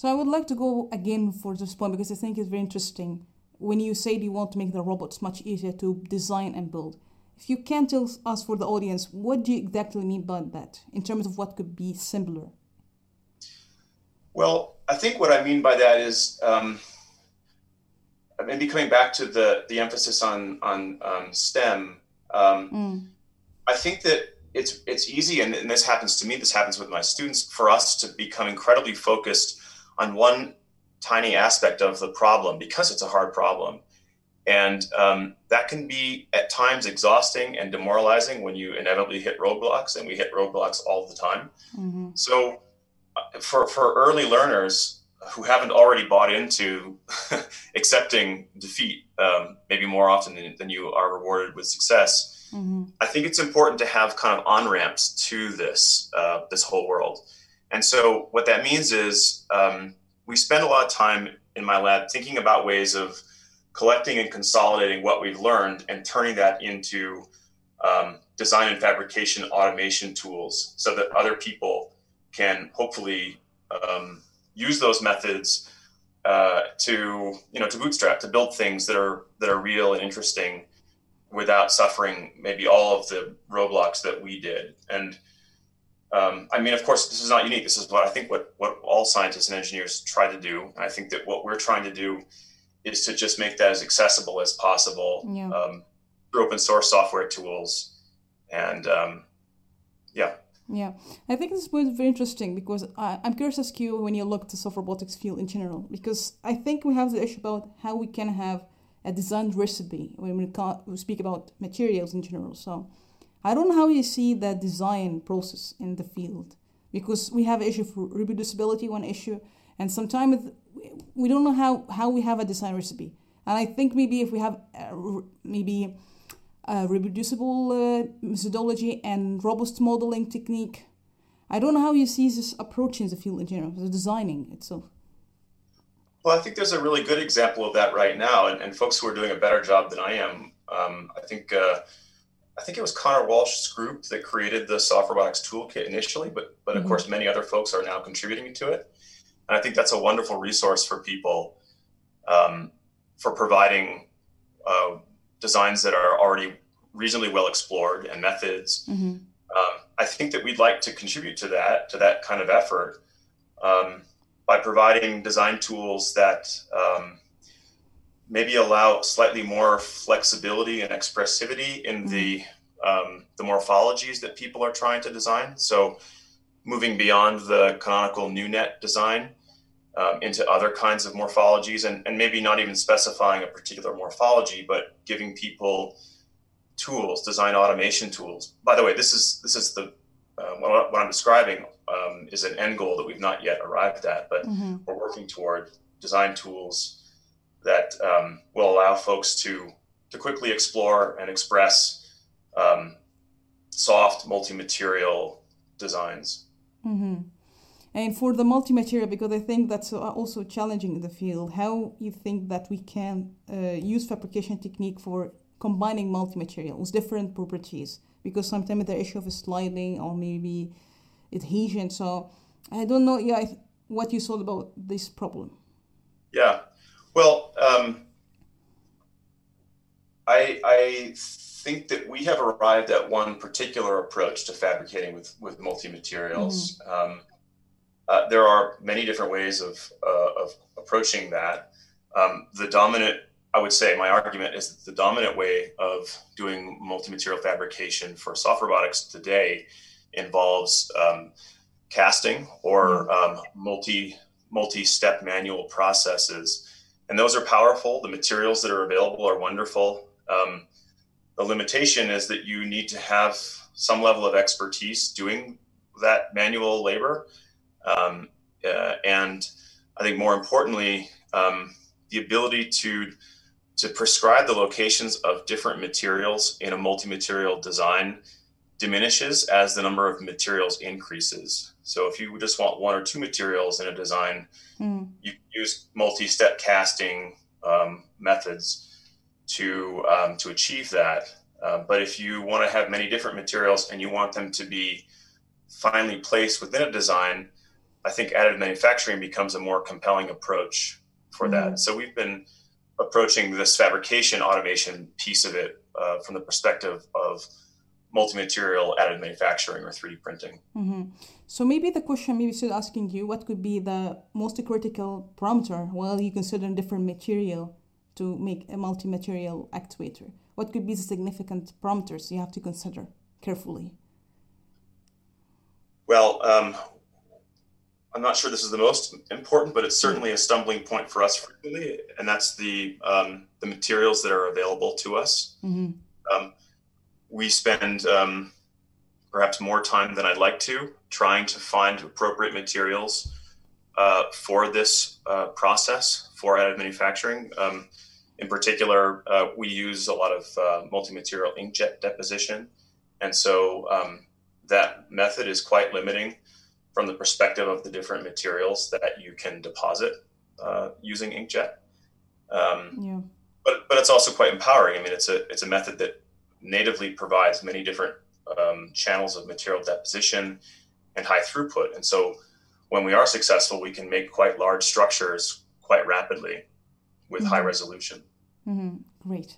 So I would like to go again for this point because I think it's very interesting. When you say you want to make the robots much easier to design and build, if you can tell us for the audience, what do you exactly mean by that in terms of what could be simpler? Well, I think what I mean by that is um, maybe coming back to the the emphasis on on um, STEM. Um, mm. I think that it's it's easy, and, and this happens to me. This happens with my students. For us to become incredibly focused on one tiny aspect of the problem because it's a hard problem. And um, that can be at times exhausting and demoralizing when you inevitably hit roadblocks, and we hit roadblocks all the time. Mm-hmm. So, uh, for, for early learners who haven't already bought into accepting defeat, um, maybe more often than, than, you are rewarded with success, mm-hmm. I think it's important to have kind of on ramps to this uh, this whole world. And so what that means is um, we spend a lot of time in my lab thinking about ways of collecting and consolidating what we've learned and turning that into um, design and fabrication automation tools so that other people can hopefully um, use those methods uh, to you know to bootstrap to build things that are that are real and interesting without suffering maybe all of the roadblocks that we did. And um, I mean, of course, this is not unique. This is what I think what what all scientists and engineers try to do. And I think that what we're trying to do is to just make that as accessible as possible yeah. um, through open source software tools. And um, yeah. Yeah, I think this was very interesting because I, I'm curious as you when you look at the soft robotics field in general, because I think we have the issue about how we can have a designed recipe when we, we speak about materials in general. So I don't know how you see the design process in the field because we have issue for reproducibility one issue and sometimes we don't know how, how we have a design recipe. And i think maybe if we have maybe a reproducible uh, methodology and robust modeling technique i don't know how you see this approach in the field in general the designing itself. Well i think there's a really good example of that right now and, and folks who are doing a better job than i am um, i think uh, I think it was Conor Walsh's group that created the soft robotics toolkit initially, but but of mm-hmm. course many other folks are now contributing to it, and I think that's a wonderful resource for people um, for providing uh, designs that are already reasonably well explored and methods. Mm-hmm. Um, I think that we'd like to contribute to that to that kind of effort um, by providing design tools that um, maybe allow slightly more flexibility and expressivity in the mm-hmm. um, the morphologies that people are trying to design. So moving beyond the canonical PneuNet design um, into other kinds of morphologies and, and maybe not even specifying a particular morphology, but giving people tools, design automation tools. By the way, this is this is the uh, what, what, I'm describing um, is an end goal that we've not yet arrived at, but mm-hmm. we're working toward design tools that um, will allow folks to to quickly explore and express um, soft multi-material designs. Mm-hmm. And for the multi-material, because I think that's also challenging in the field, how you think that we can uh, use fabrication technique for combining multi-material with different properties? Because sometimes the issue of sliding or maybe adhesion. So I don't know. Yeah, what you thought about this problem? Yeah, well, I, I think that we have arrived at one particular approach to fabricating with, with multi materials. Mm-hmm. Um, uh, there are many different ways of, uh, of approaching that. Um, the dominant, I would say, my argument is that the dominant way of doing multi material fabrication for soft robotics today involves um, casting or mm-hmm. um, multi multi step manual processes and those are powerful. The materials that are available are wonderful. Um, the limitation is that you need to have some level of expertise doing that manual labor. Um, uh, and I think more importantly, um, the ability to to prescribe the locations of different materials in a multi-material design diminishes as the number of materials increases. So if you just want one or two materials in a design, mm. you use multi-step casting um, methods to um, to achieve that. Uh, but if you want to have many different materials and you want them to be finely placed within a design, I think additive manufacturing becomes a more compelling approach for mm-hmm. that. So we've been approaching this fabrication automation piece of it uh, from the perspective of multi-material additive manufacturing or 3D printing. Mm-hmm. So maybe the question, maybe still asking you, what could be the most critical parameter while you consider different material to make a multi-material actuator? What could be the significant parameters you have to consider carefully? Well, um, I'm not sure this is the most important, but it's certainly a stumbling point for us frequently, and that's the um, the materials that are available to us. Mm-hmm. Um, we spend um, perhaps more time than I'd like to trying to find appropriate materials uh, for this uh, process for additive manufacturing. Um, in particular, uh, we use a lot of uh, multi-material inkjet deposition, and so um, that method is quite limiting from the perspective of the different materials that you can deposit uh, using inkjet. Um, yeah. But but it's also quite empowering. I mean, it's a it's a method that natively provides many different um, channels of material deposition and high throughput. And so when we are successful, we can make quite large structures quite rapidly with mm-hmm. high resolution. Mm-hmm. Great.